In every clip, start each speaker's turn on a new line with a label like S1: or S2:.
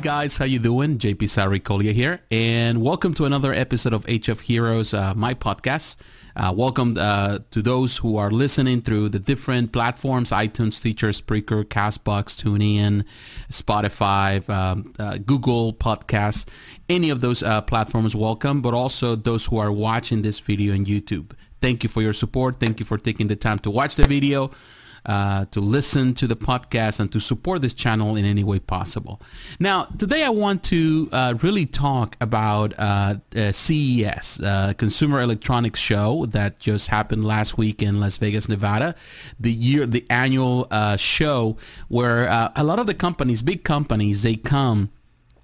S1: guys, how you doing? JP Saricolia here, and welcome to another episode of HF Heroes, uh, my podcast. Uh, welcome uh, to those who are listening through the different platforms, iTunes, Stitcher, Spreaker, CastBox, TuneIn, Spotify, um, uh, Google Podcasts, any of those uh, platforms, welcome, but also those who are watching this video on YouTube. Thank you for your support. Thank you for taking the time to watch the video uh, to listen to the podcast and to support this channel in any way possible. Now, today I want to uh, really talk about uh, CES, uh, Consumer Electronics Show that just happened last week in Las Vegas, Nevada. The year, the annual uh, show where uh, a lot of the companies, big companies, they come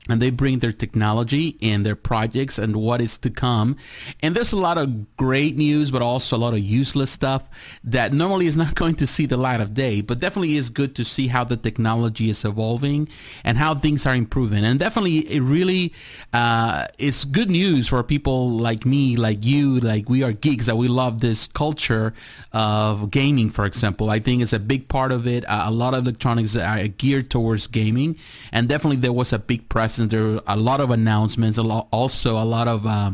S1: and they bring their technology and their projects and what is to come. And there's a lot of great news, but also a lot of useless stuff that normally is not going to see the light of day, but definitely is good to see how the technology is evolving and how things are improving. And definitely it really, uh, it's good news for people like me, like you, like we are geeks that we love this culture of gaming, for example. I think it's a big part of it. Uh, a lot of electronics are geared towards gaming and definitely there was a big press there were a lot of announcements, a lot, also a lot of uh,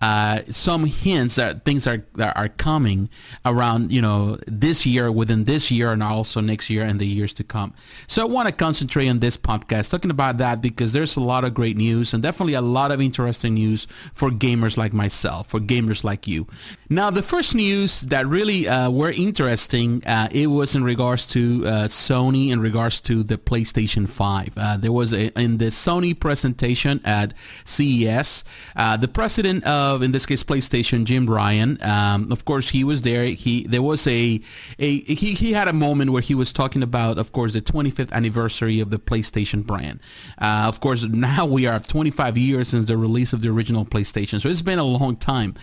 S1: uh, some hints that things are that are coming around, you know, this year, within this year, and also next year and the years to come. So I want to concentrate on this podcast talking about that because there's a lot of great news and definitely a lot of interesting news for gamers like myself, for gamers like you. Now, the first news that really uh, were interesting, uh, it was in regards to uh, Sony, in regards to the PlayStation 5. Uh, there was a, in the Sony presentation at CES, the president of of, in this case, PlayStation, Jim Ryan. Um, of course, he was there. He there was a, a he, he had a moment where he was talking about, of course, the 25th anniversary of the PlayStation brand. Uh, of course, now we are 25 years since the release of the original PlayStation, so it's been a long time,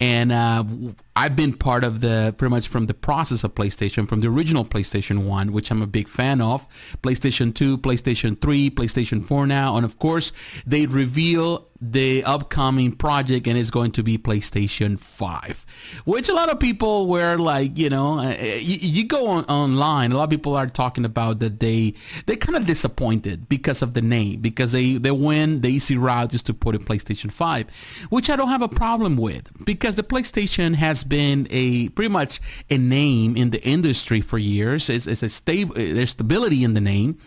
S1: and uh, I've been part of the pretty much from the process of PlayStation, from the original PlayStation 1, which I'm a big fan of, PlayStation 2, PlayStation 3, PlayStation 4 now, and of course, they reveal the upcoming project and it's going to be PlayStation 5 which a lot of people were like you know uh, you, you, go on online a lot of people are talking about that they they're kind of disappointed because of the name because they they went the easy route just to put in PlayStation 5 which I don't have a problem with because the PlayStation has been a pretty much a name in the industry for years. It's, it's a stable, there's stability in the name.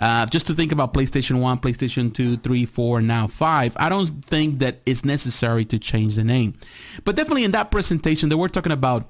S1: Uh, just to think about PlayStation 1, PlayStation 2, 3, 4, now 5, I don't think that it's necessary to change the name. But definitely in that presentation, they were talking about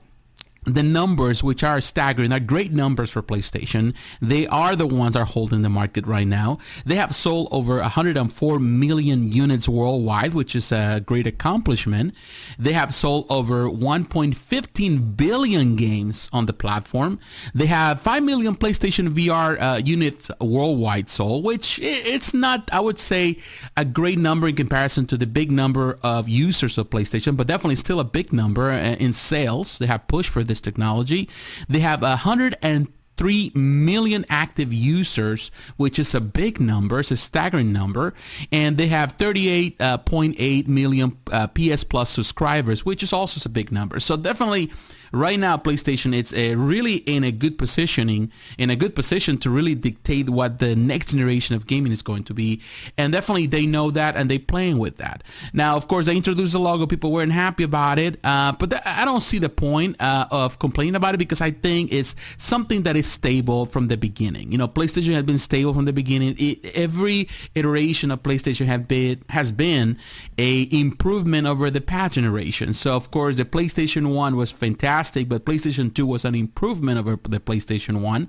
S1: the numbers, which are staggering, are great numbers for PlayStation. They are the ones that are holding the market right now. They have sold over 104 million units worldwide, which is a great accomplishment. They have sold over 1.15 billion games on the platform. They have 5 million PlayStation VR uh, units worldwide sold, which it's not, I would say, a great number in comparison to the big number of users of PlayStation, but definitely still a big number uh, in sales. They have pushed for this this technology. They have 103 million active users, which is a big number. It's a staggering number. And they have 38.8 million uh, uh, PS Plus subscribers, which is also a big number. So definitely right now PlayStation it's a really in a good positioning in a good position to really dictate what the next generation of gaming is going to be. And definitely they know that and they playing with that. Now of course they introduced the logo people weren't happy about it uh, but th- I don't see the point uh, of complaining about it because I think it's something that is stable from the beginning. You know PlayStation has been stable from the beginning. It, every iteration of PlayStation have been has been a improvement over the past generation. So of course the PlayStation 1 was fantastic fantastic, but PlayStation 2 was an improvement over the PlayStation 1.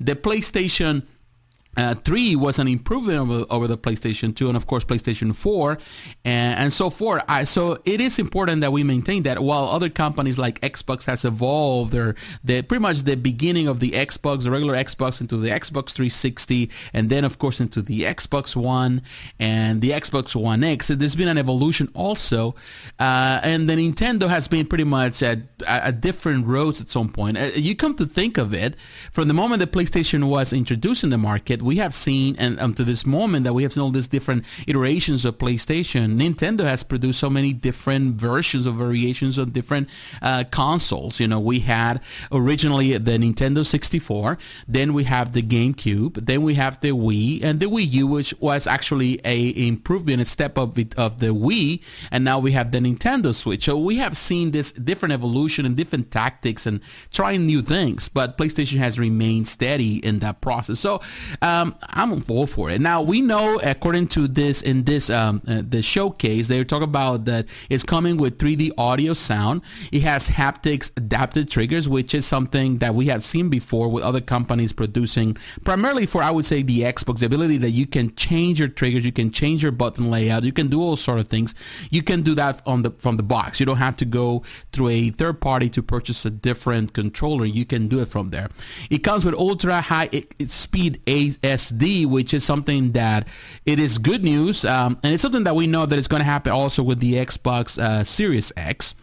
S1: The PlayStation uh, 3 was an improvement over, over, the PlayStation 2 and of course PlayStation 4 and, and so forth. I, so it is important that we maintain that while other companies like Xbox has evolved or the pretty much the beginning of the Xbox, the regular Xbox into the Xbox 360 and then of course into the Xbox One and the Xbox One X. So there's been an evolution also uh, and the Nintendo has been pretty much at, at different roads at some point. Uh, you come to think of it, from the moment the PlayStation was introduced in the market, we have seen, and um, to this moment that we have seen all these different iterations of PlayStation, Nintendo has produced so many different versions of variations of different uh, consoles. You know, we had originally the Nintendo 64, then we have the GameCube, then we have the Wii, and the Wii U, which was actually a improvement, a step up of the Wii, and now we have the Nintendo Switch. So we have seen this different evolution and different tactics and trying new things, but PlayStation has remained steady in that process. So um, I'm all for it. Now we know, according to this in this um, uh, the showcase, they talk about that it's coming with 3D audio sound. It has haptics adapted triggers, which is something that we have seen before with other companies producing, primarily for I would say the Xbox, the ability that you can change your triggers, you can change your button layout, you can do all sort of things. You can do that on the from the box. You don't have to go through a third party to purchase a different controller. You can do it from there. It comes with ultra high speed SSD, which is something that it is good news, um, and it's something that we know that it's going to happen also with the Xbox uh, Series X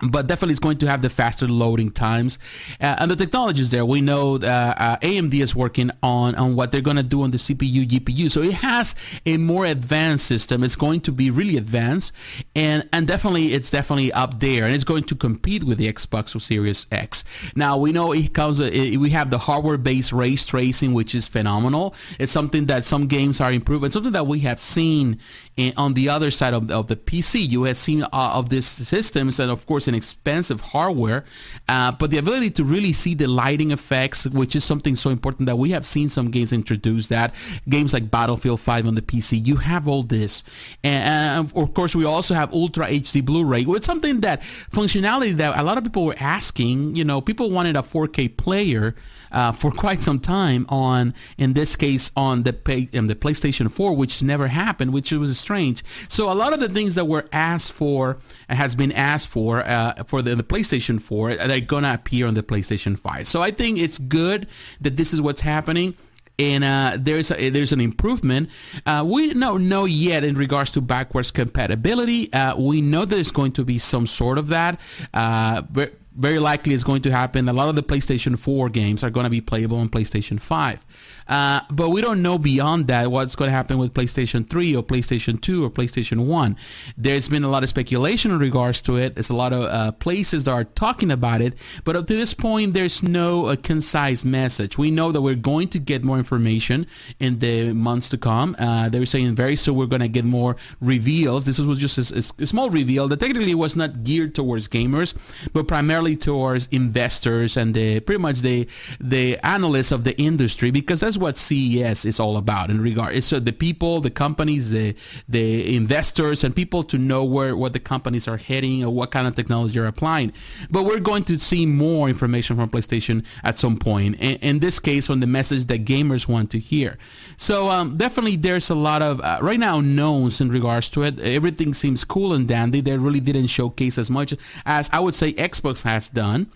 S1: but definitely it's going to have the faster loading times. Uh, and the technology is there. We know uh, uh, amd is working on on what they're going to do on the cpu gpu so it has a more advanced system. It's going to be really advanced. And and definitely it's definitely up there. And it's going to compete with the xbox series x. Now we know it comes it, we have the hardware based ray tracing which is phenomenal. It's something that some games are improving. Something that we have seen in, on the other side of, of the pc you had seen uh, of these systems and of course an expensive hardware, uh, but the ability to really see the lighting effects, which is something so important that we have seen some games introduce that. Games like Battlefield 5 on the PC, you have all this. And, of course, we also have Ultra HD Blu-ray, which is something that functionality that a lot of people were asking. You know, people wanted a 4K player uh, for quite some time on, in this case, on the pay, um, the PlayStation 4, which never happened, which was strange. So a lot of the things that were asked for has been asked for uh, for the, the, PlayStation 4 they're gonna appear on the PlayStation 5. So I think it's good that this is what's happening and uh, there's a, there's an improvement. Uh, we don't know yet in regards to backwards compatibility. Uh, we know there's going to be some sort of that. Uh, but very likely is going to happen. A lot of the PlayStation 4 games are going to be playable on PlayStation 5. Uh, but we don't know beyond that what's going to happen with PlayStation 3 or PlayStation 2 or PlayStation 1. There's been a lot of speculation in regards to it. There's a lot of uh, places that are talking about it. But up to this point, there's no uh, concise message. We know that we're going to get more information in the months to come. Uh, they're saying very soon we're going to get more reveals. This was just a, a small reveal that technically was not geared towards gamers, but primarily towards investors and the pretty much the the analysts of the industry because that's what CES is all about in regard. It's so the people, the companies, the the investors, and people to know where what the companies are heading or what kind of technology they're applying. But we're going to see more information from PlayStation at some point. In, in this case, on the message that gamers want to hear. So um, definitely, there's a lot of uh, right now knowns in regards to it. Everything seems cool and dandy. They really didn't showcase as much as I would say Xbox has done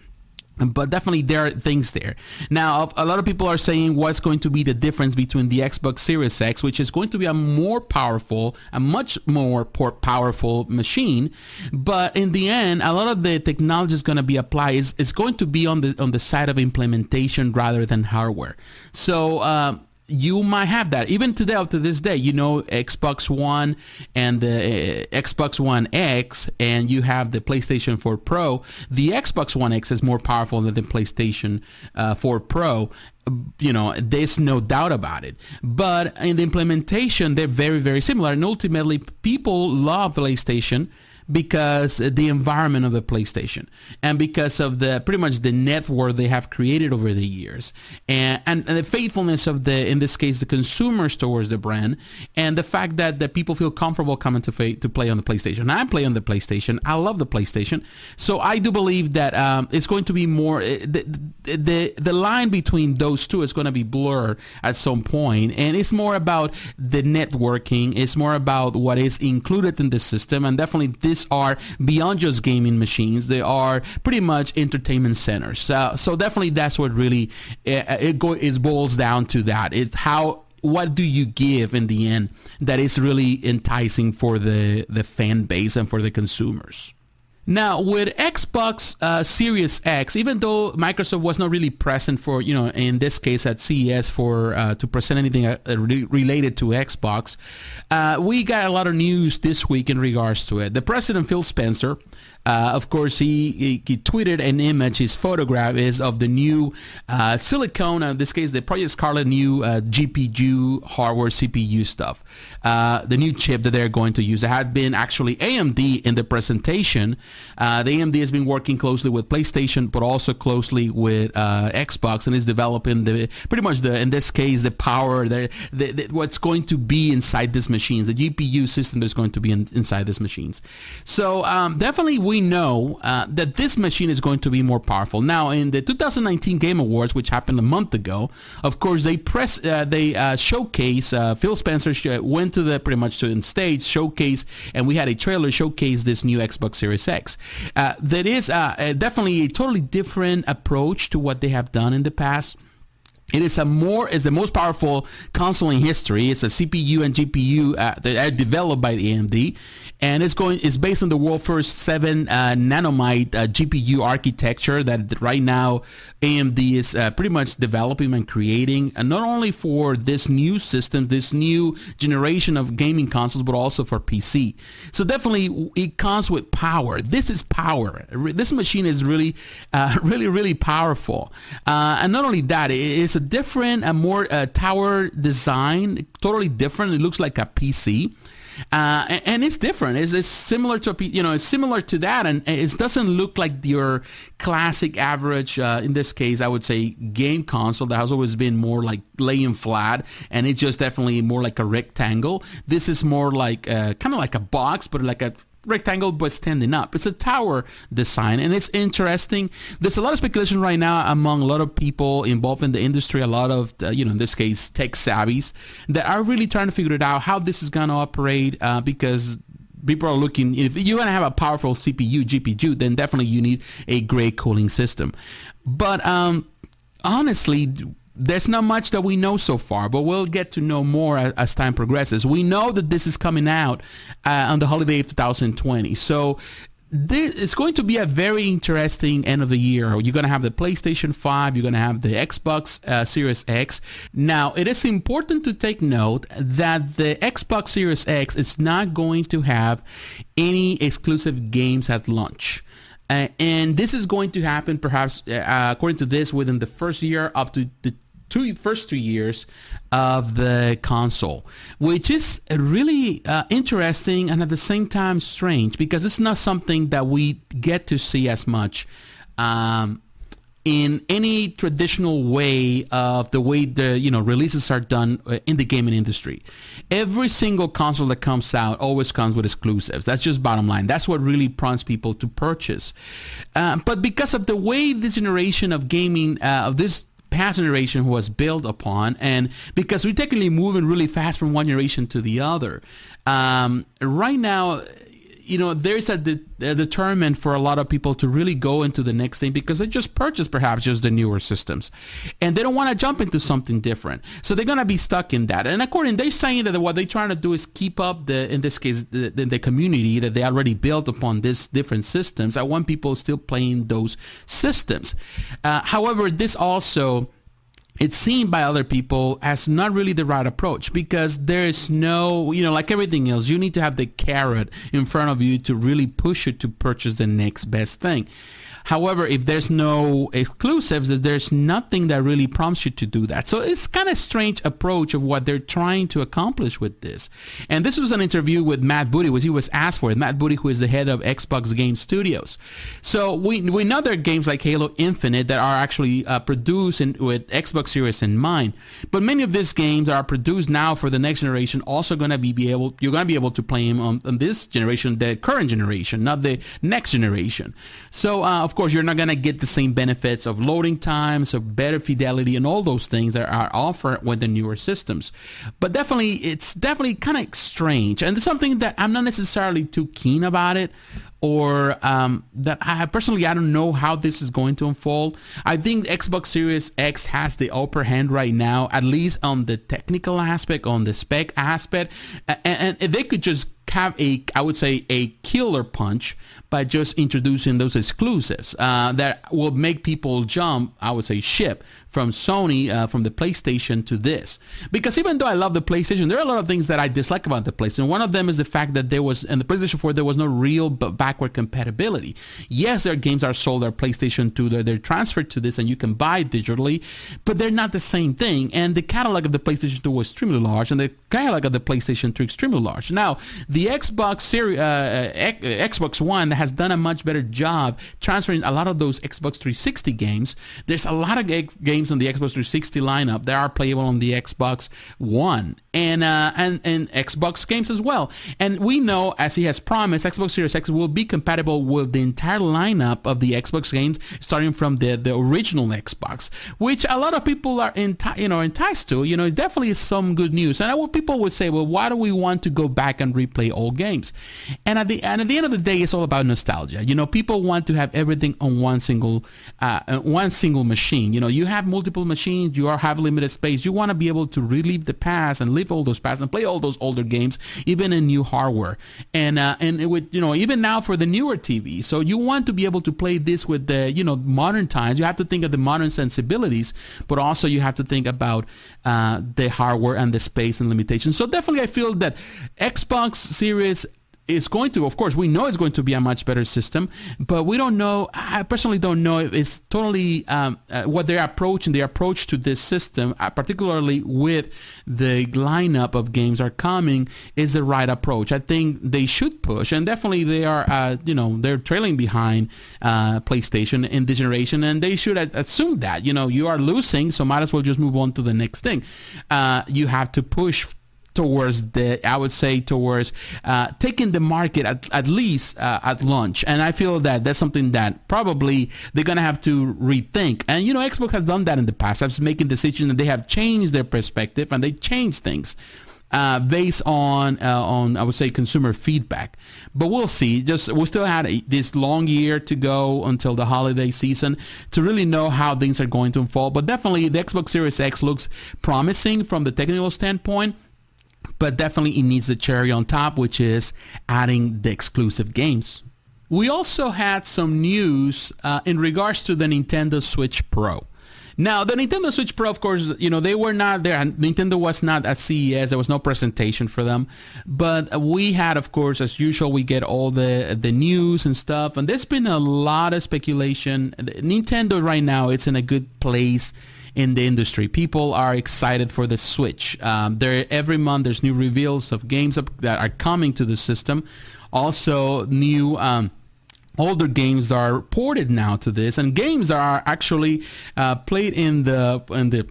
S1: but definitely there are things there. Now, a lot of people are saying what's going to be the difference between the Xbox Series X, which is going to be a more powerful, a much more powerful machine, but in the end, a lot of the technology is going to be applied is, is going to be on the on the side of implementation rather than hardware. So. Uh, you might have that. Even today up to this day you know xbox one and the uh, xbox one x and you have the playstation 4 pro. The xbox one x is more powerful than the playstation uh, 4 pro. You know there's no doubt about it. But in the implementation they're very very similar. And ultimately people love playstation because the environment of the PlayStation and because of the pretty much the network they have created over the years and, and, and the faithfulness of the in this case the consumers towards the brand and the fact that the people feel comfortable coming to to play on the PlayStation. I play on the PlayStation. I love the PlayStation. So I do believe that um, it's going to be more eh, the, the the line between those two is going to be blurred at some point. point and it's more about the networking. It's more about what is included in the system and definitely this are beyond just gaming machines. They are pretty much entertainment centers. So definitely that's what really it, it, go, it boils down to that. It's how what do you give in the end that is really enticing for the the fan base and for the consumers. Now, with Xbox uh, Series X, even though Microsoft was not really present for, you know, in this case at CES for uh, to present anything uh, re- related to Xbox, uh, we got a lot of news this week in regards to it. The president, Phil Spencer, uh, of course, he, he, he, tweeted an image. His photograph is of the new uh, silicone, in this case, the Project Scarlett new uh, GPU hardware CPU stuff. Uh, the new chip that they're going to use. It had been actually AMD in the presentation. Uh, the AMD has been working closely with PlayStation, but also closely with uh, Xbox, and is developing the pretty much the in this case the power, the, the what's going to be inside these machines, the GPU system that's going to be in, inside these machines. So um, definitely we know uh, that this machine is going to be more powerful. Now, in the 2019 Game Awards, which happened a month ago, of course, they press, uh, they uh, showcase. Uh, Phil Spencer sh- went to the pretty much to the stage showcase, and we had a trailer showcase this new Xbox Series X. Uh, that is uh, definitely a totally different approach to what they have done in the past. It is a more is the most powerful console in history. It's a CPU and GPU uh, that are developed by the AMD, and it's going it's based on the world first seven uh, nanometer uh, GPU architecture that right now AMD is uh, pretty much developing and creating, and not only for this new system, this new generation of gaming consoles, but also for PC. So definitely it comes with power. This is power. This machine is really, uh, really, really powerful, uh, and not only that, it's a different, a more uh, tower design, totally different. It looks like a PC. Uh, and, and, it's different. It's, it's, similar to you know, it's similar to that, and it doesn't look like your classic average. Uh, in this case, I would say game console that has always been more like laying flat, and it's just definitely more like a rectangle. This is more like uh, kind of like a box, but like a rectangle but standing up. It's a tower design and it's interesting. There's a lot of speculation right now among a lot of people involved in the industry, a lot of, uh, you know, in this case, tech savvies that are really trying to figure it out how this is going to operate uh, because people are looking if you're going to have a powerful CPU, GPU, then definitely you need a great cooling system. But um, honestly, there's not much that we know so far, but we'll get to know more as, as time progresses. We know that this is coming out uh, on the holiday of 2020. So this is going to be a very interesting end of the year. You're going to have the PlayStation 5, you're going to have the Xbox uh, Series X. Now, it is important to take note that the Xbox Series X is not going to have any exclusive games at launch. Uh, and this is going to happen perhaps, uh, according to this, within the first year up to the two first two years of the console, which is really uh, interesting and at the same time strange because it's not something that we get to see as much um, in any traditional way of the way the you know releases are done uh, in the gaming industry. Every single console that comes out always comes with exclusives. That's just bottom line. That's what really prompts people to purchase. Uh, but because of the way this generation of gaming uh, of this past generation was built upon and because we're technically moving really fast from one generation to the other. Um, right now you know there's a, de- a, determinant for a lot of people to really go into the next thing because they just purchased perhaps just the newer systems. And they don't want to jump into something different. So they're going to be stuck in that. And according they're saying that what they're trying to do is keep up the in this case the, the, community that they already built upon these different systems. I want people still playing those systems. Uh, however this also it's seen by other people as not really the right approach because there is no, you know, like everything else, you need to have the carrot in front of you to really push you to purchase the next best thing. However, if there's no exclusives, there's nothing that really prompts you to do that. So it's kind of strange approach of what they're trying to accomplish with this. And this was an interview with Matt Booty, which he was asked for. Matt Booty, who is the head of Xbox Game Studios. So we we know there are games like Halo Infinite that are actually uh, produced in, with Xbox Series in mind. But many of these games are produced now for the next generation. Also going to be, be able you're going to be able to play them on, on, this generation, the current generation, not the next generation. So uh, of course, you're not going to get the same benefits of loading times, of better fidelity, and all those things that are offered with the newer systems. But definitely, it's definitely kind of strange, and it's something that I'm not necessarily too keen about it or um, that I personally I don't know how this is going to unfold. I think Xbox Series X has the upper hand right now, at least on the technical aspect, on the spec aspect, and, and they could just a, I would say, a killer punch by just introducing those exclusives uh, that will make people jump, I would say, ship from Sony, uh, from the PlayStation to this. Because even though I love the PlayStation, there are a lot of things that I dislike about the PlayStation. One of them is the fact that there was, in the PlayStation 4, there was no real backward compatibility. Yes, their games are sold on PlayStation 2, they're, they're transferred to this and you can buy digitally, but they're not the same thing. And the catalog of the PlayStation 2 was extremely large and the catalog of the PlayStation 3 extremely large. Now, the Xbox Series, uh, Xbox One has done a much better job transferring a lot of those Xbox 360 games. There's a lot of games games on the Xbox 360 lineup that are playable on the Xbox One and uh, and and Xbox games as well. And we know, as he has promised, Xbox Series X will be compatible with the entire lineup of the Xbox games, starting from the the original Xbox, which a lot of people are enti- you know enticed to. You know, it definitely is some good news. And I would, people would say, well, why do we want to go back and replay old games? And at the and at the end of the day, it's all about nostalgia. You know, people want to have everything on one single uh, one single machine. You know, you have multiple machines, you are have limited space. You want to be able to relive the past and live all those past and play all those older games, even in new hardware. And uh, and it would you know even now for the newer TV. So you want to be able to play this with the you know modern times. You have to think of the modern sensibilities, but also you have to think about uh, the hardware and the space and limitations. So definitely, I feel that Xbox Series it's going to, of course, we know it's going to be a much better system, but we don't know. I personally don't know if it's totally um, uh, what their approach and their approach to this system, uh, particularly with the lineup of games are coming, is the right approach. I think they should push, and definitely they are, uh, you know, they're trailing behind uh, PlayStation in this generation, and they should assume that, you know, you are losing, so might as well just move on to the next thing. Uh, you have to push towards the I would say towards uh, taking the market at, at least uh, at launch and I feel that that's something that probably they're gonna have to rethink and you know Xbox has done that in the past i've making decisions and they have changed their perspective and they changed things uh, based on uh, on I would say consumer feedback. But we'll see. Just we still had a, this long year to go until the holiday season to really know how things are going to unfold. But definitely the Xbox Series X looks promising from the technical standpoint but definitely it needs the cherry on top, which is adding the exclusive games. We also had some news uh, in regards to the Nintendo Switch Pro. Now, the Nintendo Switch Pro, of course, you know, they were not there. Nintendo was not at CES. There was no presentation for them. But we had, of course, as usual, we get all the the news and stuff. And there's been a lot of speculation. Nintendo right now, it's in a good place in the industry. People are excited for the Switch. Um, there every month there's new reveals of games that are coming to the system. Also new. Um, older games are ported now to this, and games are actually uh, played in the in the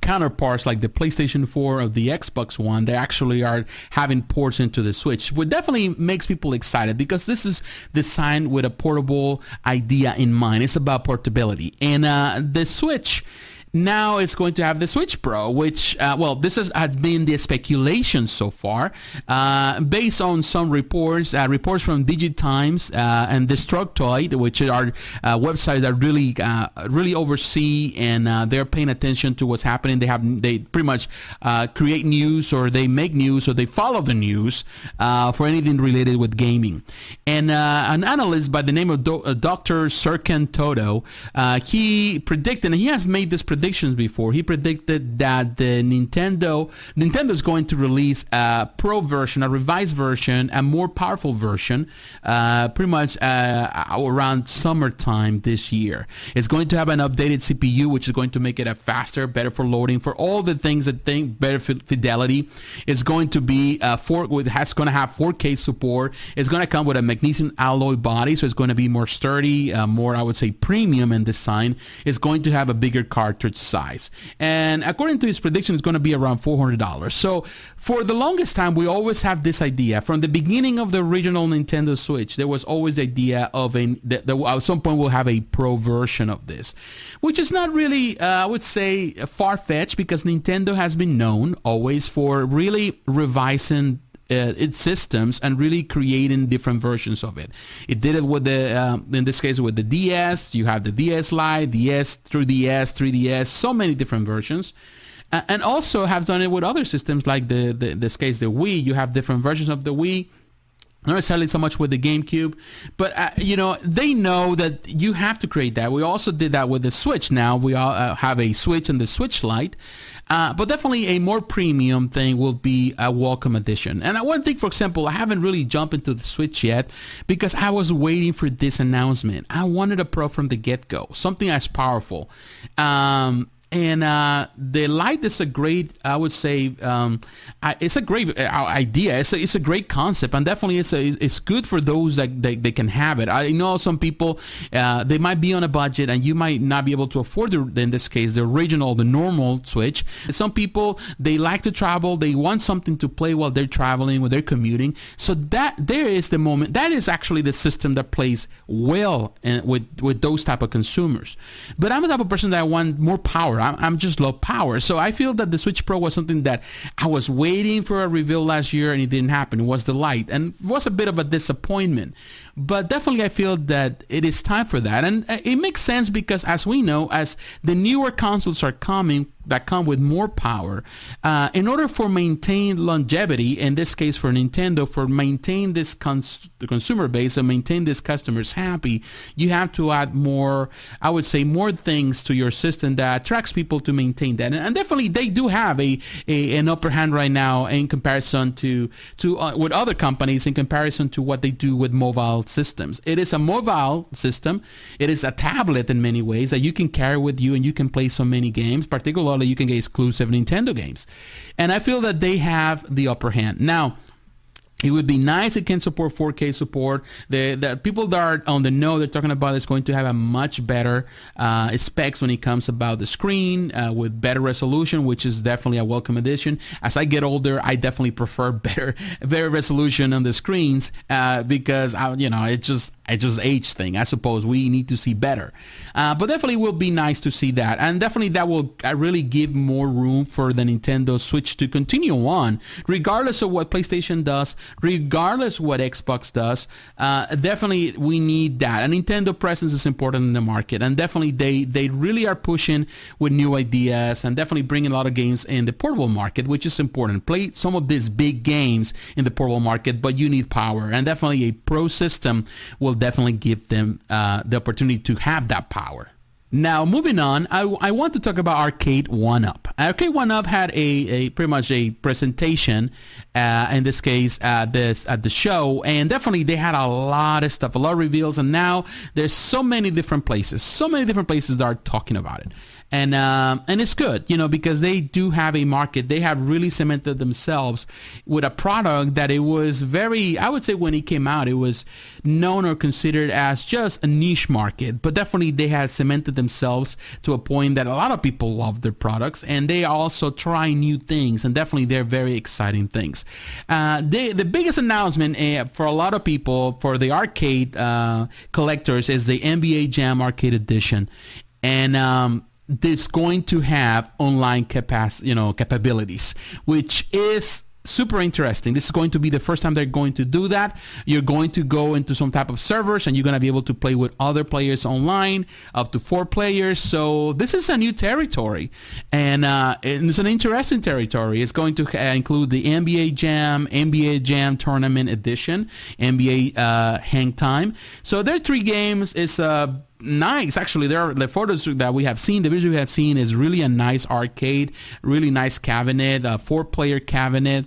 S1: counterparts like the PlayStation 4 or the Xbox One, they actually are having ports into the Switch, which definitely makes people excited because this is designed with a portable idea in mind. It's about portability. And uh, the Switch now it's going to have the Switch Pro, which, uh, well, this has, has, been the speculation so far, uh, based on some reports, uh, reports from DigiTimes uh, and Destructoid, which are uh, websites that really, uh, really oversee and they're paying attention to what's happening. They have, they pretty much create news or they make news or they follow the news for anything related with gaming. And an analyst by the name of Do- Dr. Serkan Toto, he predicted, and he has made this prediction predictions before. He predicted that the Nintendo Nintendo is going to release a pro version, a revised version, a more powerful version, uh, pretty much uh, around summertime this year. It's going to have an updated CPU, which is going to make it a faster, better for loading, for all the things that think better fidelity. It's going to be uh, four, has going to have 4K support. It's going to come with a magnesium alloy body, so it's going to be more sturdy, uh, more I would say premium in design. It's going to have a bigger cartridge size. And according to his prediction, it's going to be around $400. So for the longest time, we always have this idea. From the beginning of the original Nintendo Switch, there was always the idea of a, that, that at some point we'll have a pro version of this, which is not really, uh, I would say, far-fetched because Nintendo has been known always for really revising uh, its systems and really creating different versions of it. It did it with the, um, in this case, with the DS. You have the DS Lite, DS, 3DS, 3DS, so many different versions. Uh, and also have done it with other systems like the, the, this case, the Wii. You have different versions of the Wii not necessarily so much with the GameCube, but uh, you know they know that you have to create that. We also did that with the Switch. Now we all uh, have a Switch and the Switch Lite, uh, but definitely a more premium thing will be a welcome addition. And I to think, for example, I haven't really jumped into the Switch yet because I was waiting for this announcement. I wanted a Pro from the get-go, something as powerful. Um, and uh, the Lite is a great i would say um, it's a great uh, idea. It's a, it's a great concept and definitely it's a, it's good for those that they, they can have it. I know some people uh, they might be on a budget and you might not be able to afford the, in this case the original the normal switch. Some people they like to travel. They want something to play while they're traveling when they're commuting. So that there is the moment that is actually the system that plays well in, with with those type of consumers. But i'm the type of person that i want more power power. I'm, I'm just low power. So I feel that the Switch Pro was something that I was waiting for a reveal last year and it didn't happen. It was the Lite and it was a bit of a disappointment. But definitely I feel that it is time for that. And uh, it makes sense because as we know, as the newer consoles are coming, that come with more power. Uh, in order for maintain longevity, in this case for Nintendo, for maintain this cons- the consumer base and maintain these customers happy, you have to add more, I would say, more things to your system that attracts people to maintain that. And, and definitely they do have a, a, an upper hand right now in comparison to to uh, with other companies in comparison to what they do with mobile systems. It is a mobile system. It is a tablet in many ways that you can carry with you and you can play so many games, particularly you can get exclusive Nintendo games. And I feel that they have the upper hand. Now, it would be nice it can support 4K support. The, the people that are on the know, they're talking about is going to have a much better uh, specs when it comes about the screen uh, with better resolution, which is definitely a welcome addition. As I get older, I definitely prefer better, better resolution on the screens uh, because I, you know, it just it's just age thing. I suppose we need to see better. Uh, but definitely will be nice to see that. And definitely that will uh, really give more room for the Nintendo Switch to continue on, regardless of what PlayStation does, regardless what Xbox does. Uh, definitely we need that. And Nintendo presence is important in the market. And definitely they, they really are pushing with new ideas and definitely bringing a lot of games in the portable market, which is important. Play some of these big games in the portable market, but you need power. And definitely a pro system will definitely give them uh, the opportunity to have that power. Now, moving on, I, I want to talk about Arcade One Up. Arcade One Up had a, a pretty much a presentation, uh, in this case, at this at the show, and definitely they had a lot of stuff, a lot of reveals, and now there's so many different places, so many different places that are talking about it and um, and it's good, you know, because they do have a market. They have really cemented themselves with a product that it was very. I would say when it came out, it was known or considered as just a niche market, but definitely they had cemented themselves to a point that a lot of people love their products, and they also try new things, and definitely they're very exciting things. Uh, they, the biggest announcement uh, for a lot of people for the arcade uh, collectors is the NBA Jam Arcade Edition, and um, this going to have online capacity, you know, capabilities, which is super interesting. This is going to be the first time they're going to do that. You're going to go into some type of servers and you're going to be able to play with other players online, up to four players. So this is a new territory and, uh, it's an interesting territory. It's going to include the NBA Jam, NBA Jam Tournament Edition, NBA uh, Hang Time. So there are three games. It's a uh, nice actually there are the photos that we have seen the visual we have seen is really a nice arcade really nice cabinet a four player cabinet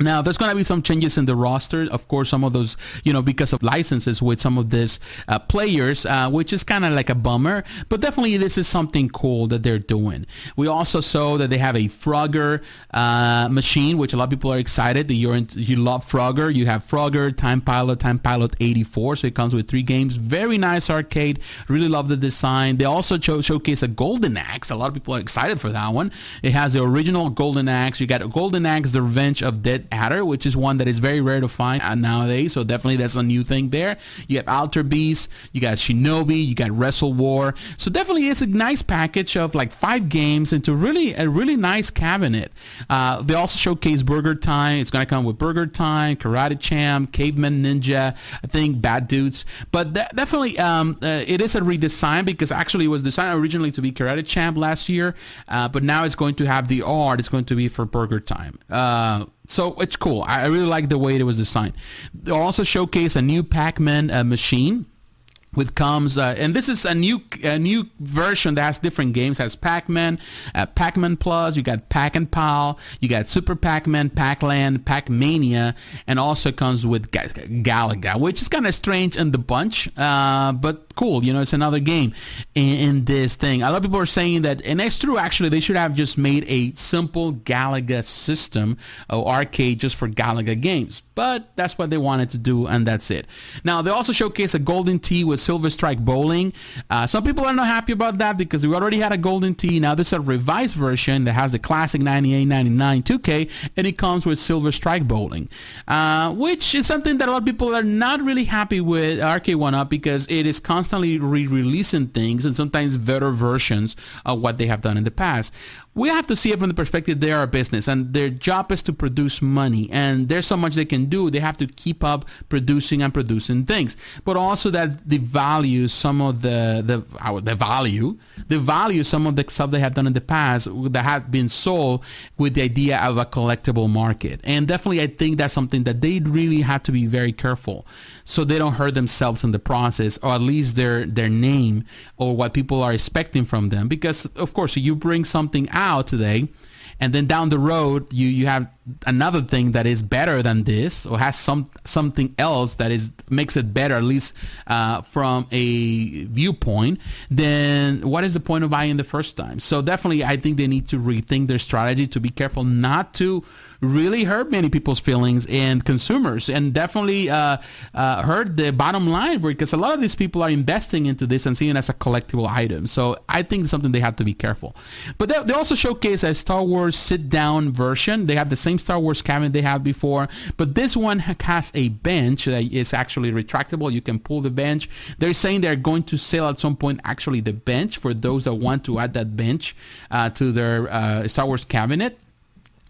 S1: now, there's going to be some changes in the roster. Of course, some of those, you know, because of licenses with some of these uh, players, uh, which is kind of like a bummer. But definitely, this is something cool that they're doing. We also saw that they have a Frogger uh, machine, which a lot of people are excited that you're in, you love Frogger. You have Frogger, Time Pilot, Time Pilot 84. So it comes with three games. Very nice arcade. Really love the design. They also show, showcase a Golden Axe. A lot of people are excited for that one. It has the original Golden Axe. You got Golden Axe, The Revenge of Dead Adder, which is one that is very rare to find nowadays. So definitely that's a new thing there. You have Alter Beast, you got Shinobi, you got Wrestle War. So definitely it's a nice package of like five games into really a really nice cabinet. Uh, they also showcase Burger Time. It's going to come with Burger Time, Karate Champ, Caveman Ninja, I think Bad Dudes. But definitely um, uh, it is a redesign because actually it was designed originally to be Karate Champ last year, uh, but now it's going to have the art. It's going to be for Burger Time. Uh, So it's cool. I really like the way it was designed. They also showcase a new Pac-Man uh, machine with comes uh, and this is a new a new version that has different games it has pac-man uh, pac-man plus you got pac and pal you got super pac-man pac-land pac-mania and also comes with Ga- galaga which is kind of strange in the bunch uh, but cool you know it's another game in, in, this thing a lot of people are saying that it's true actually they should have just made a simple galaga system or arcade just for galaga games but that's what they wanted to do and that's it now they also showcase a golden tee with Silver Strike Bowling. Uh, some people are not happy about that because we already had a Golden Tee. Now there's a revised version that has the classic 98, 99 2K, and it comes with Silver Strike Bowling, uh, which is something that a lot of people are not really happy with Arcade One Up because it is constantly re-releasing things and sometimes better versions of what they have done in the past we have to see it from the perspective they are a business and their job is to produce money and there's so much they can do. They have to keep up producing and producing things. But also that the value some of the the the value the value some of the stuff they have done in the past that have been sold with the idea of a collectible market. And definitely I think that's something that they really have to be very careful so they don't hurt themselves in the process or at least their their name or what people are expecting from them. Because of course you bring something out today and then down the road you you have another thing that is better than this or has some something else that is makes it better at least uh, from a viewpoint then what is the point of buying the first time? So definitely i think they need to rethink their strategy to be careful not to really hurt many people's feelings and consumers. And definitely uh, uh, hurt the bottom line because a lot of these people are investing into this and seeing it as a collectible item. So i think it's something they have to be careful. But they, they also showcase a star wars sit down version they have the same Star Wars cabinet they had before, but this one has a bench that is actually retractable. You can pull the bench. They're saying they're going to sell at some point actually the bench for those that want to add that bench uh, to their uh, Star Wars cabinet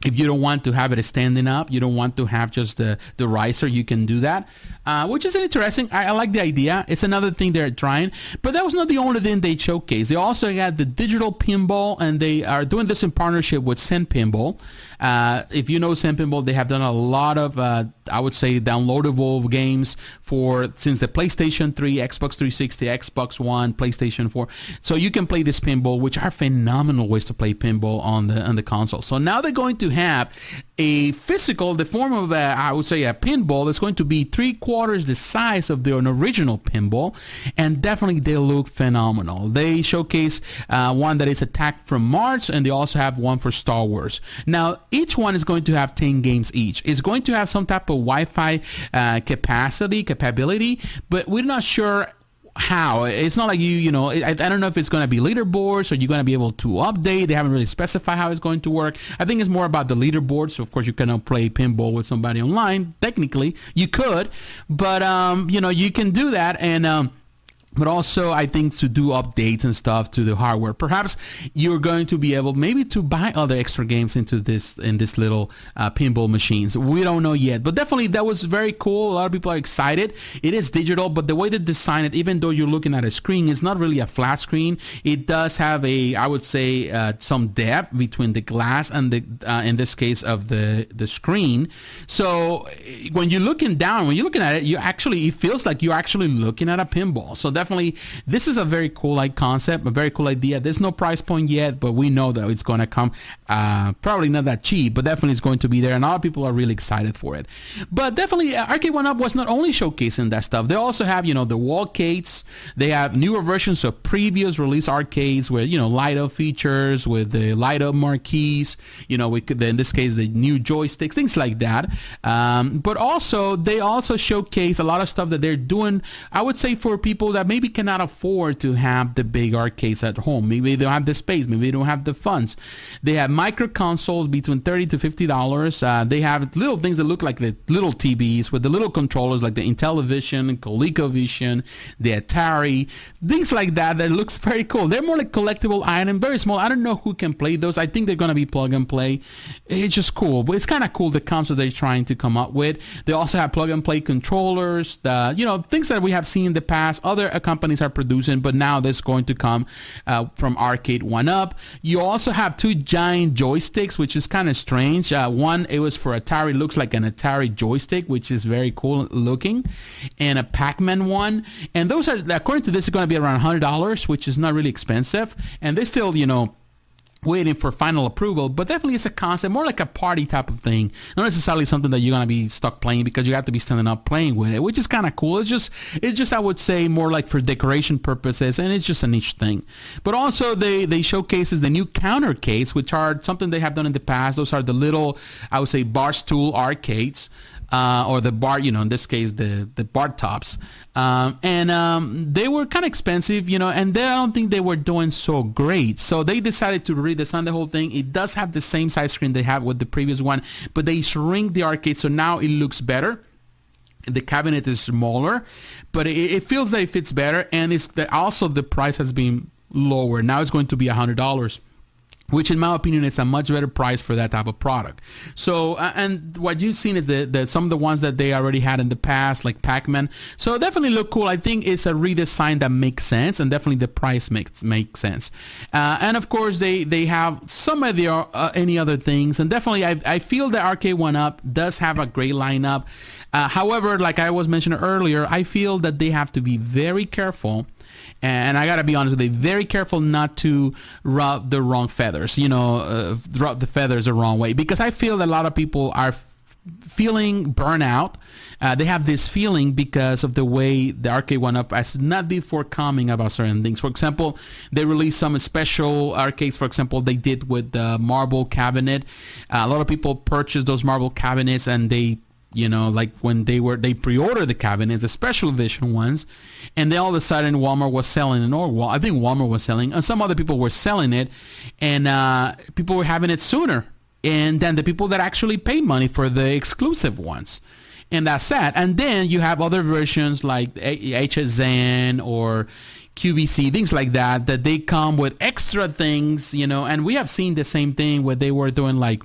S1: if you don't want to have it standing up, you don't want to have just the, the riser, you can do that uh, which is interesting. I, I, like the idea. It's another thing they're trying, but that was not the only thing they showcased. They also had the digital pinball, and they are doing this in partnership with Zen Pinball. Uh, if you know Zen Pinball, they have done a lot of, uh, I would say, downloadable games for since the PlayStation 3, Xbox 360, Xbox One, PlayStation 4. So you can play this pinball, which are phenomenal ways to play pinball on the on the console. So now they're going to have a physical, the form of, a, I would say, a pinball that's going to be three quarters the size of the original pinball, and definitely they look phenomenal. They showcase uh, one that is attacked from Mars, and they also have one for Star Wars. Now, each one is going to have 10 games each. It's going to have some type of Wi-Fi uh, capacity, capability, but we're not sure how. It's not like you, you know, I, I don't know if it's going to be leaderboards or you're going to be able to update. They haven't really specified how it's going to work. I think it's more about the leaderboards. So of course, you cannot play pinball with somebody online. Technically, you could, but, um, you know, you can do that. And, um, but also I think to do updates and stuff to the hardware. Perhaps you're going to be able maybe to buy other extra games into this in this little uh, pinball machines. We don't know yet, but definitely that was very cool. A lot of people are excited. It is digital, but the way they design it, even though you're looking at a screen, it's not really a flat screen. It does have a, I would say, uh, some depth between the glass and the, uh, in this case, of the the screen. So when you're looking down, when you're looking at it, you actually it feels like you're actually looking at a pinball. So definitely, this is a very cool like concept, a very cool idea. There's no price point yet, but we know that it's going to come. Uh, probably not that cheap, but definitely it's going to be there, and a lot of people are really excited for it. But definitely, uh, Arcade One Up was not only showcasing that stuff. They also have you know the wallcades. They have newer versions of previous release arcades with you know light up features with the light up marquees. You know, we could in this case the new joysticks, things like that. Um, but also they also showcase a lot of stuff that they're doing. I would say for people that maybe cannot afford to have the big arcades at home. Maybe they don't have the space. Maybe they don't have the funds. They have micro consoles between thirty to fifty dollars. Uh, they have little things that look like the little TVs with the little controllers, like the Intellivision, ColecoVision, the Atari, things like that. That looks very cool. They're more like collectible item, very small. I don't know who can play those. I think they're gonna be plug and play. It's just cool, but it's kind of cool the concept they're trying to come up with. They also have plug and play controllers. The you know things that we have seen in the past. Other uh, companies are producing, but now that's going to come uh, from Arcade One Up. You also have two giant joysticks, which is kind of strange. Uh, one it was for Atari, looks like an Atari joystick, which is very cool looking, and a Pac-Man one. And those are according to this, are going to be around hundred dollars, which is not really expensive, and they still you know waiting for final approval, but definitely it's a concept, more like a party type of thing. Not necessarily something that you're gonna be stuck playing because you have to be standing up playing with it, which is kind of cool. It's just, it's just I would say more like for decoration purposes, and it's just a niche thing. But also they they showcases the new Countercade, which are something they have done in the past. Those are the little, I would say, bar stool arcades uh, or the bar, you know, in this case, the the bar tops, um, and um, they were kind of expensive, you know, and they, I don't think they were doing so great. So they decided to redesign the whole thing. It does have the same size screen they have with the previous one, but they shrink the arcade, so now it looks better the cabinet is smaller, but it, it, feels that it fits better, and it's the, also the price has been lower. Now it's going to be a hundred dollars which in my opinion is a much better price for that type of product. So, uh, and what you've seen is that the, some of the ones that they already had in the past, like Pac-Man. So definitely look cool. I think it's a redesign that makes sense, and definitely the price makes makes sense. Uh, and of course, they they have some of the uh, any other things, and definitely I I feel the Arcade One Up does have a great lineup. Uh, however, like I was mentioning earlier, I feel that they have to be very careful and I gotta be honest with you, very careful not to rub the wrong feathers. You know, uh, rub the feathers the wrong way because I feel that a lot of people are feeling burnout. Uh, they have this feeling because of the way the arcade one up has not been forthcoming about certain things. For example, they released some special arcades. For example, they did with the Marvel cabinet. Uh, a lot of people purchased those Marvel cabinets and they you know, like when they were they pre-ordered the cabinets, the special edition ones, and then all of a sudden Walmart was selling it, or well, I think Walmart was selling, and some other people were selling it, and uh, people were having it sooner, and then the people that actually pay money for the exclusive ones, and that's sad. And then you have other versions like HSN or QVC, things like that, that they come with extra things, you know, and we have seen the same thing where they were doing like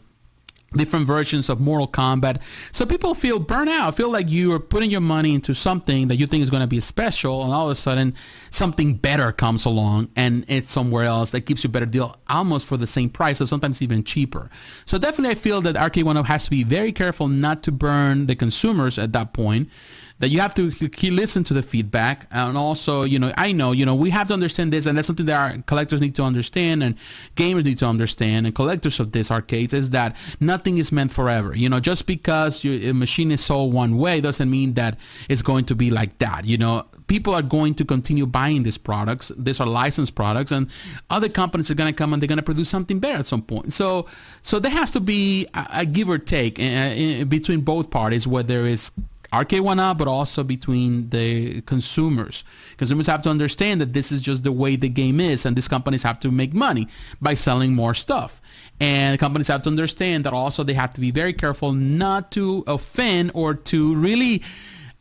S1: different versions of Mortal Kombat. So people feel burnt out, feel like you are putting your money into something that you think is going to be special, and all of a sudden something better comes along and it's somewhere else that gives you a better deal almost for the same price, or sometimes even cheaper. So definitely I feel that Arcade One Up has to be very careful not to burn the consumers at that point that you have to keep listen to the feedback and also you know i know you know we have to understand this and that's something that our collectors need to understand and gamers need to understand and collectors of these arcades is that nothing is meant forever you know just because your machine is sold one way doesn't mean that it's going to be like that you know people are going to continue buying these products. These are licensed products, and other companies are going to come and they're going to produce something better at some point. So, so there has to be a, a give or take uh, between both parties, whether it's Arcade One Up, but also between the consumers. Consumers have to understand that this is just the way the game is, and these companies have to make money by selling more stuff. And companies have to understand that also they have to be very careful not to offend or to really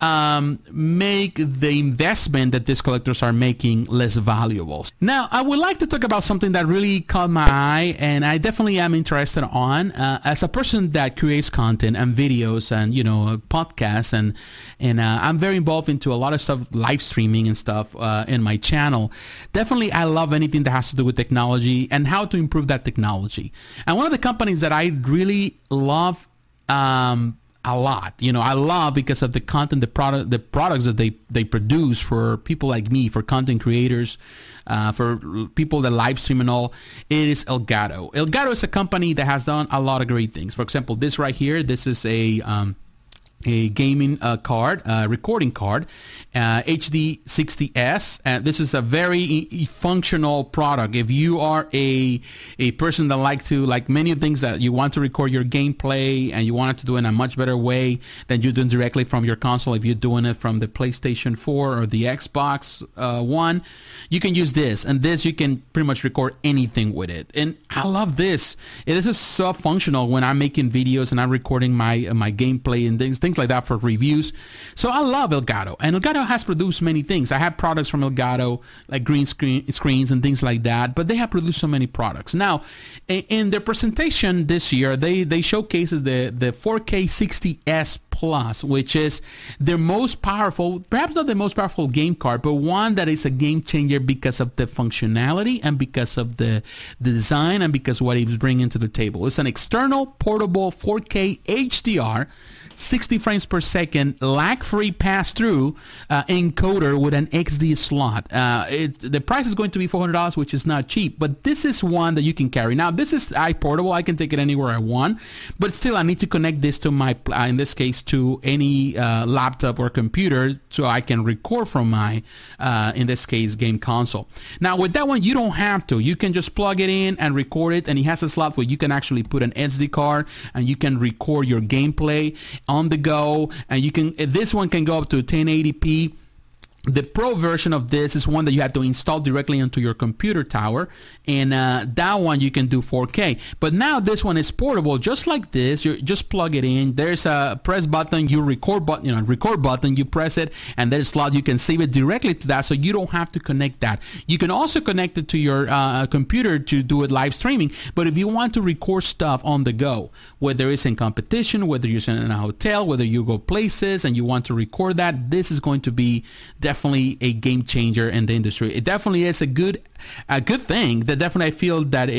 S1: um, make the investment that these collectors are making less valuable. Now, I would like to talk about something that really caught my eye and I definitely am interested on uh, as a person that creates content and videos and, you know, podcasts and, and uh, I'm very involved into a lot of stuff, live streaming and stuff uh, in my channel. Definitely, I love anything that has to do with technology and how to improve that technology. And one of the companies that I really love um, a lot. You know, I love because of the content, the product, the products that they they produce for people like me, for content creators, uh, for people that live stream and all. It is Elgato. Elgato is a company that has done a lot of great things. For example, this right here, this is a um, a gaming uh, card, uh, recording card, uh, HD60S. Uh, this is a very e- functional product. If you are a a person that like to like many things that you want to record your gameplay and you want to do it in a much better way than you do directly from your console. If you're doing it from the PlayStation 4 or the Xbox uh, One, you can use this, and this you can pretty much record anything with it. And I love this. This is so functional when I'm making videos and I'm recording my my gameplay and things. things things like that for reviews. So I love Elgato, and Elgato has produced many things. I have products from Elgato, like green screen screens and things like that, but they have produced so many products. Now, in, in their presentation this year, they they showcases the the 4K 60s Plus, which is their most powerful, perhaps not the most powerful game card, but one that is a game changer because of the functionality and because of the, the design and because what it's bringing to the table. It's an external portable 4K HDR 60 frames per second, lag-free pass-through uh, encoder with an SD slot. Uh, it, the price is going to be $400, which is not cheap, but this is one that you can carry. Now, this is iPortable. I can take it anywhere I want, but still, I need to connect this to my, uh, in this case, to any uh, laptop or computer so I can record from my, uh, in this case, game console. Now, with that one, you don't have to. You can just plug it in and record it, and it has a slot where you can actually put an SD card and you can record your gameplay on the go and you can this one can go up to 1080p the pro version of this is one that you have to install directly onto your computer tower and uh, that one you can do 4k but now this one is portable just like this. You just plug it in. There's a press button. You record button you know record button. You press it and there's a slot. You can save it directly to that so you don't have to connect that. You can also connect it to your uh, computer to do it live streaming. But if you want to record stuff on the go whether it's in competition whether you're in a hotel whether you go places and you want to record that this is going to be definitely a game changer in the industry. It definitely is a good a good thing that definitely I feel that it,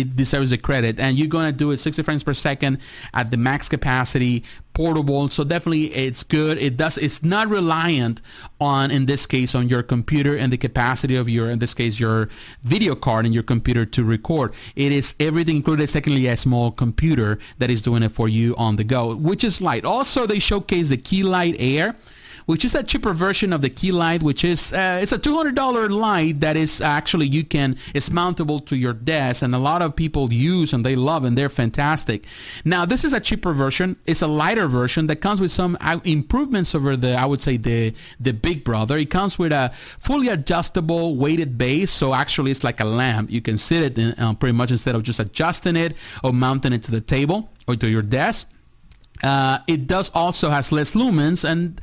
S1: it deserves the credit. And you're to do it 60 frames per second at the max capacity, portable. So definitely it's good. It does. It's not reliant on, in this case, on your computer and the capacity of your, in this case, your video card in your computer to record. It is everything included. Secondly, a small computer that is doing it for you on the go, which is light. Also, they showcase the Keylight Air which is a cheaper version of the key light, which is uh, it's a $200 light that is actually you can it's mountable to your desk, and a lot of people use and they love and they're fantastic. Now this is a cheaper version. It's a lighter version that comes with some uh, improvements over the I would say the the Big Brother. It comes with a fully adjustable weighted base, so actually it's like a lamp. You can sit it in, uh, pretty much instead of just adjusting it or mounting it to the table or to your desk. Uh, it does also has less lumens and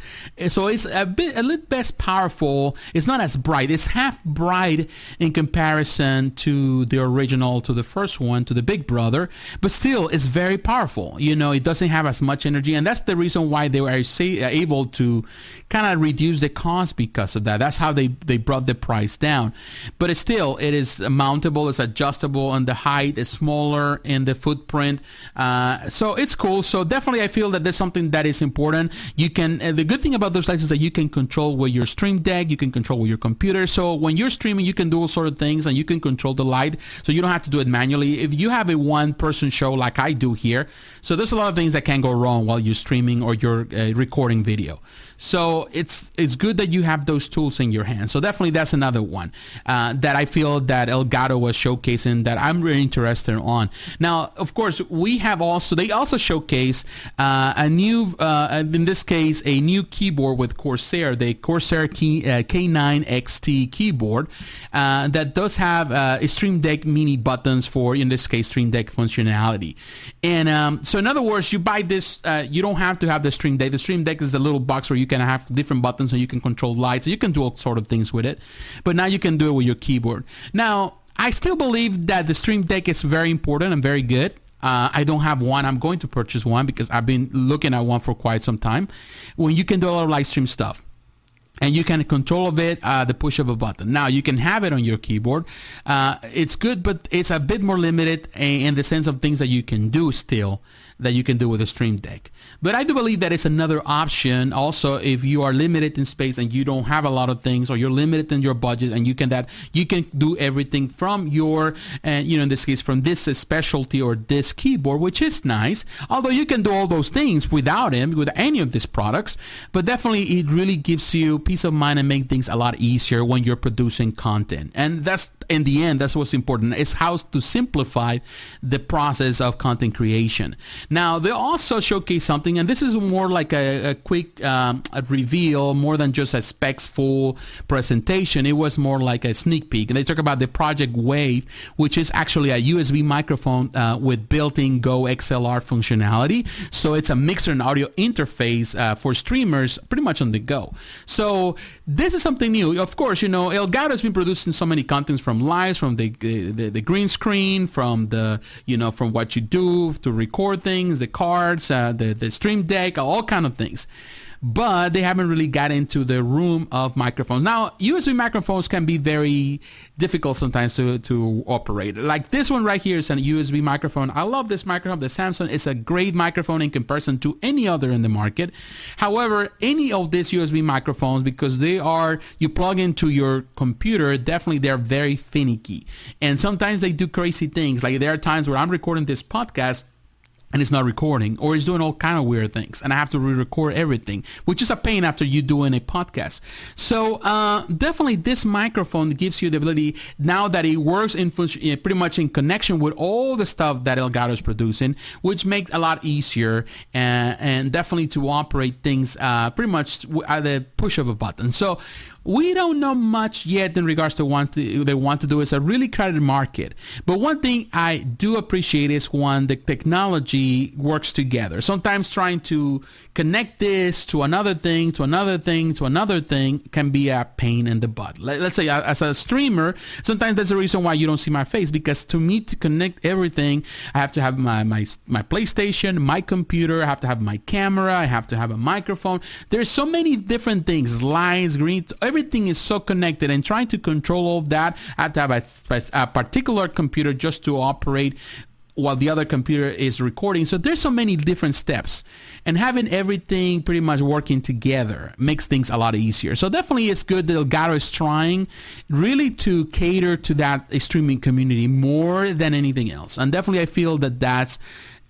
S1: so it's a bit a little less powerful. It's not as bright. It's half bright in comparison to the original to the first one to the big brother but still it's very powerful. You know it doesn't have as much energy and that's the reason why they were able to kind of reduce the cost because of that. That's how they they brought the price down. But it's still it is mountable it's adjustable and the height is smaller in the footprint. Uh, so it's cool. So definitely I feel that there's something that is important. You can, uh, the good thing about those lights is that you can control with your stream deck, you can control with your computer. So when you're streaming, you can do all sort of things and you can control the light. So you don't have to do it manually. If you have a one person show like I do here, so there's a lot of things that can go wrong while you're streaming or you're uh, recording video. So it's it's good that you have those tools in your hand. So definitely that's another one uh, that I feel that Elgato was showcasing that I'm really interested on. Now, of course, we have also they also showcase uh, a new uh, in this case a new keyboard with Corsair, the Corsair Key, uh, K9 XT keyboard uh, that does have uh, Stream Deck mini buttons for in this case Stream Deck functionality. And um, so in other words, you buy this, you don't have to have the Stream Deck. The Stream Deck is the little box where you can have different buttons and you can control lights. You can do all sort of things with it. But now you can do it with your keyboard. Now, I still believe that the Stream Deck is very important and very good. Uh, I don't have one. I'm going to purchase one because I've been looking at one for quite some time. When you can do a lot of live stream stuff and you can control of it uh, the push of a button. Now you can have it on your keyboard. Uh, it's good, but it's a bit more limited in the sense of things that you can do still that you can do with a Stream Deck. But I do believe that it's another option. Also, if you are limited in space and you don't have a lot of things, or you're limited in your budget, and you can that you can do everything from your and you know in this case from this specialty or this keyboard, which is nice. Although you can do all those things without him, with any of these products, but definitely it really gives you peace of mind and make things a lot easier when you're producing content. And that's in the end, that's what's important. It's how to simplify the process of content creation. Now, they also showcase something, and this is more like a, a quick um, a reveal, more than just a specs full presentation. It was more like a sneak peek. And they talk about the Project Wave, which is actually a USB microphone uh, with built-in Go XLR functionality. So it's a mixer and audio interface uh, for streamers pretty much on the go. So this is something new. Of course, you know, Elgato has been producing so many contents from from lights, from the, the, the green screen, from the you know from what you do to record things, the cards, uh, the the stream deck, all kind of things but they haven't really got into the room of microphones. Now, USB microphones can be very difficult sometimes to, to operate. Like this one right here is a USB microphone. I love this microphone. The Samson is a great microphone in comparison to any other in the market. However, any of these USB microphones, because they are, you plug into your computer, definitely they're very finicky. And sometimes they do crazy things. Like there are times where I'm recording this podcast and it's not recording or it's doing all kind of weird things and i have to re-record everything which is a pain after you doing a podcast so uh, definitely this microphone gives you the ability now that it works in eh, pretty much in connection with all the stuff that elgato is producing which makes a lot easier and, and definitely to operate things uh, pretty much at the push of a button so we don't know much yet in regards to what they want to do. It's a really crowded market. But one thing I do appreciate is when the technology works together. Sometimes trying to connect this to another thing, to another thing, to another thing can be a pain in the butt. Let's say uh, as a streamer, sometimes that's the reason why you don't see my face because to me to connect everything, I have to have my, my, my PlayStation, my computer, I have to have my camera, I have to have a microphone. There's so many different things, lines, green, everything is so connected and trying to control all that, I have to have a, a particular computer just to operate while the other computer is recording. So there's so many different steps and having everything pretty much working together makes things a lot easier. So definitely it's good that Elgato is trying really to cater to that streaming community more than anything else. And definitely I feel that that's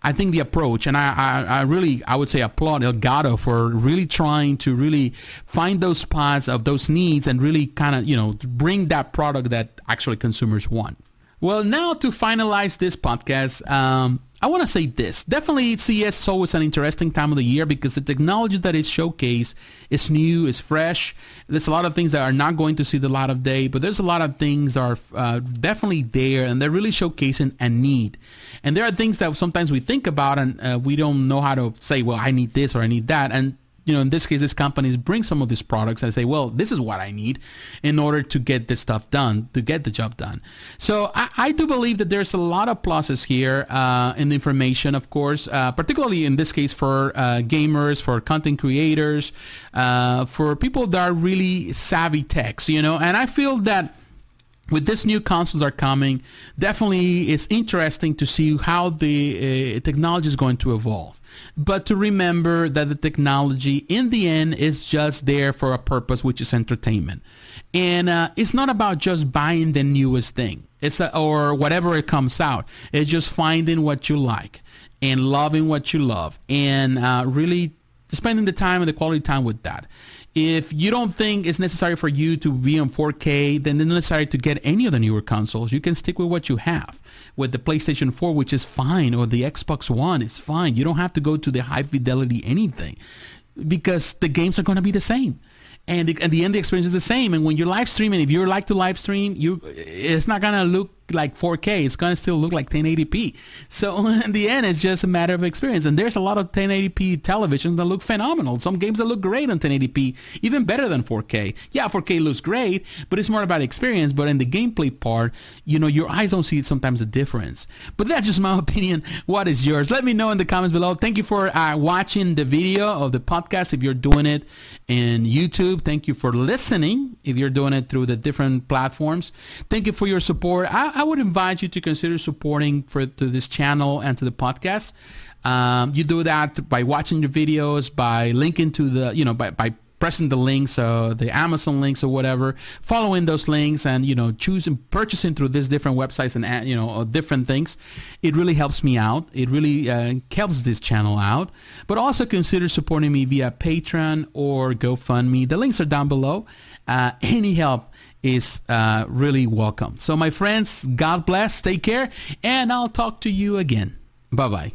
S1: I think the approach, and I, I, I, really, I would say applaud Elgato for really trying to really find those spots of those needs and really kind of, you know, bring that product that actually consumers want. Well, now to finalize this podcast, um, I want to say this. Definitely CES is always an interesting time of the year because the technology that is showcased is new, is fresh. There's a lot of things that are not going to see the light of day, but there's a lot of things that are uh, definitely there and they're really showcasing a need. And there are things that sometimes we think about and uh, we don't know how to say, well, I need this or I need that. And you know, in this case, these companies bring some of these products and say, well, this is what I need in order to get this stuff done, to get the job done. So I, I do believe that there's a lot of pluses here uh, in the information, of course, uh, particularly in this case for uh, gamers, for content creators, uh, for people that are really savvy techs, you know, and I feel that with this new consoles are coming, definitely it's interesting to see how the uh, technology is going to evolve. But to remember that the technology in the end is just there for a purpose, which is entertainment. And uh, it's not about just buying the newest thing. It's a, or whatever it comes out. It's just finding what you like and loving what you love and uh, really spending the time and the quality time with that. If you don't think it's necessary for you to be on 4K, then it's necessary to get any of the newer consoles. You can stick with what you have. With the PlayStation 4, which is fine, or the Xbox One, it's fine. You don't have to go to the high fidelity anything because the games are going to be the same and the, at the end the experience is the same and when you're live streaming if you're like to live stream you it's not gonna look like 4K. It's to still look like 1080p. So in the end, it's just a matter of experience. And there's a lot of 1080p televisions that look phenomenal. Some games that look great on 1080p, even better than 4K. Yeah, 4K looks great, but it's more about experience. But in the gameplay part, you know, your eyes don't see sometimes the difference. But that's just my opinion. What is yours? Let me know in the comments below. Thank you for uh, watching the video of the podcast if you're doing it in YouTube. Thank you for listening if you're doing it through the different platforms. Thank you for your support. I, I would invite you to consider supporting for to this channel and to the podcast. Um, you do that by watching the videos, by linking to the, you know, by, by pressing the links, uh, the Amazon links or whatever, following those links and, you know, choosing, purchasing through these different websites and, uh, you know, uh, different things. It really helps me out. It really uh, helps this channel out. But also consider supporting me via Patreon or GoFundMe. The links are down below. Uh, any help is uh, really welcome. So my friends, God bless, take care, and I'll talk to you again. Bye-bye.